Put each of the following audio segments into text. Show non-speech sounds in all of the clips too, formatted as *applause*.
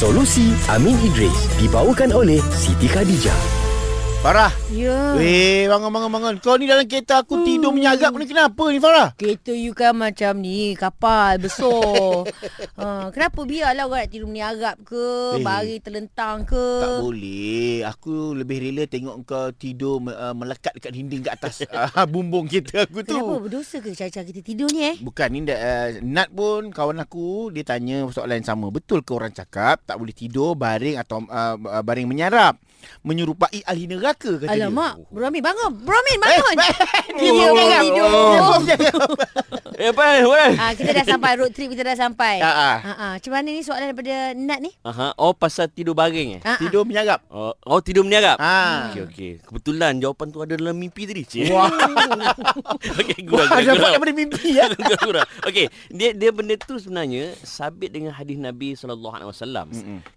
Solusi Amin Idris dibawakan oleh Siti Khadijah. Farah. Ya. Weh, bangun, bangun, bangun. Kau ni dalam kereta aku tidur menyagap ni. Kenapa ni, Farah? Kereta you kan macam ni, kapal besar. *laughs* ha, kenapa biarlah orang nak tidur meniarap ke, Eh. baring terlentang ke? Tak boleh. Aku lebih rela tengok kau tidur uh, melekat dekat dinding kat atas *laughs* uh, bumbung kereta aku tu. Kenapa berdosa ke cara-cara kita tidur ni eh? Bukan ni uh, Nat pun kawan aku dia tanya soalan yang sama. Betul ke orang cakap tak boleh tidur baring atau uh, baring menyarap menyerupai ahli neraka kata Alamak, dia. Bro Amin bangun. Bro Amin bangun. Dia Oh, pun menyarap. tidur. Dia pun menyarap. Eh, apa? What? Ah, kita dah sampai road trip kita dah sampai. Ah, ah. Ha ah. Macam mana ni soalan daripada Nat ni? Aha. Oh, pasal tidur baring eh? Ha. Tidur menyarap. Oh, oh tidur meniarap? Ah. Okey, okey. Kebetulan jawapan tu ada dalam mimpi tadi. Cik. Wah, *laughs* okey, gurau, Wah, dapat daripada mimpi ya. *laughs* Gurau. Okey, dia dia benda tu sebenarnya sabit dengan hadis Nabi sallallahu alaihi wasallam.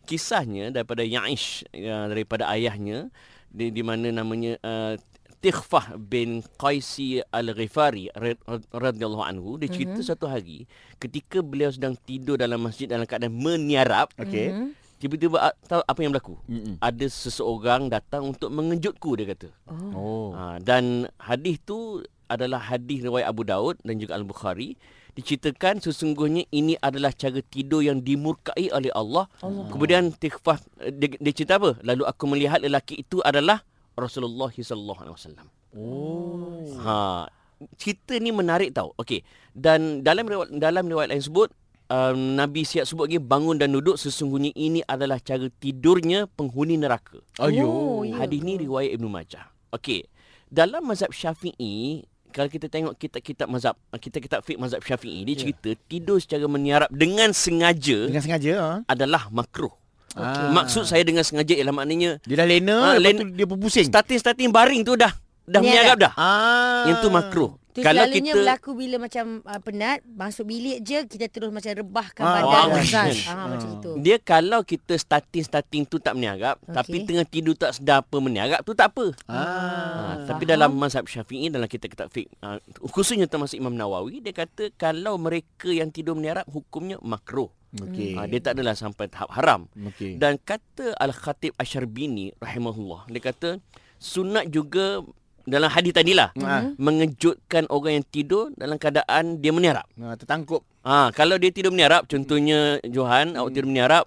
Kisahnya daripada Ya'ish uh, daripada ayahnya di, di mana namanya uh, Tikhfah bin Qaisi Al-Ghifari rad- radhiyallahu anhu dia cerita mm-hmm. satu hari ketika beliau sedang tidur dalam masjid dalam keadaan meniarap Okey. Mhm. tiba-tiba ah, tahu apa yang berlaku Mm-mm. ada seseorang datang untuk mengejutku dia kata Oh. Oh. Ha, dan hadis tu adalah hadis riwayat Abu Daud dan juga Al-Bukhari diceritakan sesungguhnya ini adalah cara tidur yang dimurkai oleh Allah. Allah. Kemudian Tikhfah dia, dia cerita apa? Lalu aku melihat lelaki itu adalah Rasulullah sallallahu alaihi wasallam. Oh. Ha, cerita ni menarik tau. Okey. Dan dalam riwayat dalam riwayat lain sebut um, Nabi siap sebut lagi bangun dan duduk sesungguhnya ini adalah cara tidurnya penghuni neraka. Ayo. Oh, ya. Hadis ni riwayat Ibnu Majah. Okey. Dalam mazhab Syafi'i, kalau kita tengok kitab-kitab mazhab, kitab-kitab fiqh mazhab Syafi'i, dia Ya. cerita tidur secara meniarap dengan sengaja Dengan sengaja ha. adalah makruh. Ah. Maksud saya dengan sengaja ialah maknanya Dia dah lena, Ah, lepas tu dia pun pusing. starting-starting baring tu dah dah meniarap dah. Ah. Yang tu makruh. Tu Kalau selalunya kita berlaku bila macam uh, penat, masuk bilik je kita terus macam rebahkan Ah, badan. wow. Ah. Ah, macam itu. dia kalau kita starting-starting tu tak meniarap, Okey. tapi tengah tidur tak sedar apa meniarap tu tak apa. Ah. Ha, tapi faham. dalam mazhab Syafi'i dalam kitab-kitab fiqh uh, khususnya termasuk Imam Nawawi dia kata kalau mereka yang tidur meniarap hukumnya makruh. Okey. Ha, dia tak adalah sampai tahap haram. Okey. Dan kata Al-Khatib Asyarbini rahimahullah dia kata sunat juga dalam hadis tadilah Ah. mengejutkan orang yang tidur dalam keadaan dia meniarap. Ah, tertangkup. Ha, kalau dia tidur meniarap contohnya Johan awak tidur meniarap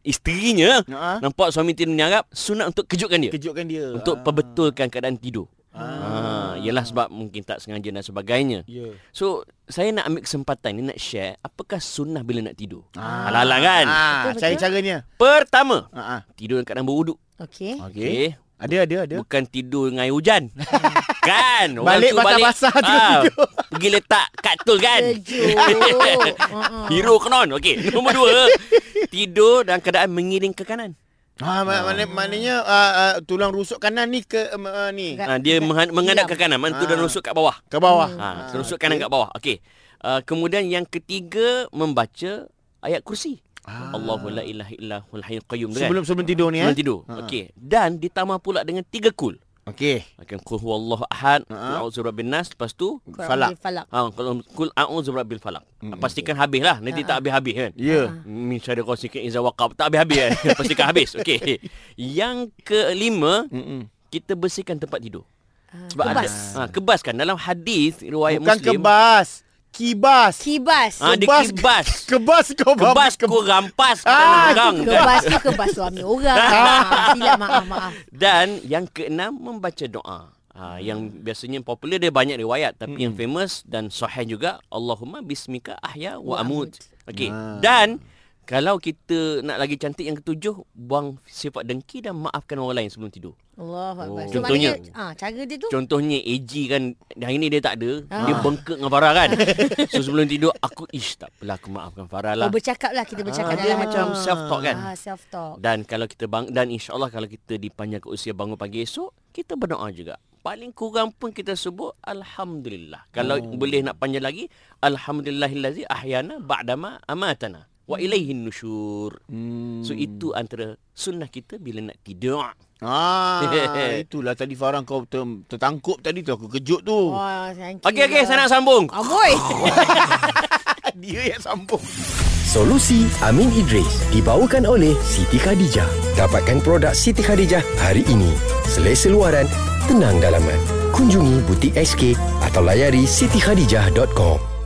isterinya Ah. nampak suami tidur meniarap sunat untuk kejutkan dia Kejutkan dia. untuk Ah. perbetulkan keadaan tidur. Ah. Ha, ialah sebab mungkin tak sengaja dan sebagainya. Ya. So, saya nak ambil kesempatan ni nak share apakah sunnah bila nak tidur. Ah. Alang-alang kan? Ah, cari caranya. Pertama, Ah, ah. tidur dalam keadaan berwuduk. Okey. Okey. Ada ada ada. Bukan tidur dengan air hujan. *laughs* kan? Orang Balik basah-basah tu ah, tidur. Pergi letak katul kan? Ah, *laughs* ah. Hero kenon. Okey. Nombor dua, *laughs* tidur dalam keadaan mengiring ke kanan. Ha, ma- mana, maknanya uh, uh, tulang rusuk kanan ni ke uh, ni Ha, dia ga- mengha- menghadap ke kanan. Mana tu Ah. dah rusuk kat bawah. ke bawah. Ha, terusuk kanan kat bawah. Okey. Uh, kemudian yang ketiga membaca ayat kursi. Ah. Allahu la ilaha illa huwal hayyul qayyum kan. Sebelum sebelum tidur ni eh. Sebelum tidur. Ha. Okey. Dan ditambah pula dengan tiga kul. Okey. Akan kul huwallahu ahad, Ha. a'udzu birabbin nas, lepas tu Falak. Falak. ha kalau kul a'udzu birabbil falaq. Pastikan habis lah. Nanti tak habis-habis kan. Ya. Min syarri ghasikin iza waqab. Tak habis-habis kan. *laughs* Pastikan habis. Okey. Yang kelima, Mm-mm. kita bersihkan tempat tidur. Ah, Sebab kebas. ada ha, kebas kan dalam hadis riwayat Bukan Muslim. kebas. Kibas. Kibas. Ah, dia Kebas. kibas. *laughs* Kebas kau Kebas Ke- kau rampas Ah, ah, orang kan. Kebas tu kebas suami orang. *laughs* Ah, silap maaf maaf. Dan yang keenam membaca doa. Ha, yang biasanya popular dia banyak riwayat tapi yang famous dan sahih juga Allahumma bismika ahya wa Wa amut. amut. Okey. Ah. Dan kalau kita nak lagi cantik yang ketujuh buang sifat dengki dan maafkan orang lain sebelum tidur. Allah Oh. So, Contohnya. maknanya, ah, cara dia tu. Contohnya AG kan hari ni dia tak ada, Ah. dia bengkak dengan Farah kan. *laughs* so sebelum tidur aku ish tak apalah aku maafkan Farah lah. Oh, bercakap lah kita bercakap Ah, dia dalam macam self talk kan. Ah, self talk. Dan kalau kita bang dan insyaallah kalau kita dipanjangkan usia bangun pagi esok, kita berdoa juga. Paling kurang pun kita sebut alhamdulillah. Kalau Oh. boleh nak panjang lagi, alhamdulillahillazi ahyana ba'dama amatana wa ilaihin nusyur. Hmm. So itu antara sunnah kita bila nak tidur. Ah, *laughs* itulah tadi Farah kau ter, tertangkup tadi tu aku kejut tu. Wah, thank you. Okey okey lah. saya nak sambung. Amboi. *laughs* *laughs* Dia yang sambung. Solusi Amin Idris dibawakan oleh Siti Khadijah. Dapatkan produk Siti Khadijah hari ini. Selesa luaran, tenang dalaman. Kunjungi butik SK atau layari sitikhadijah.com.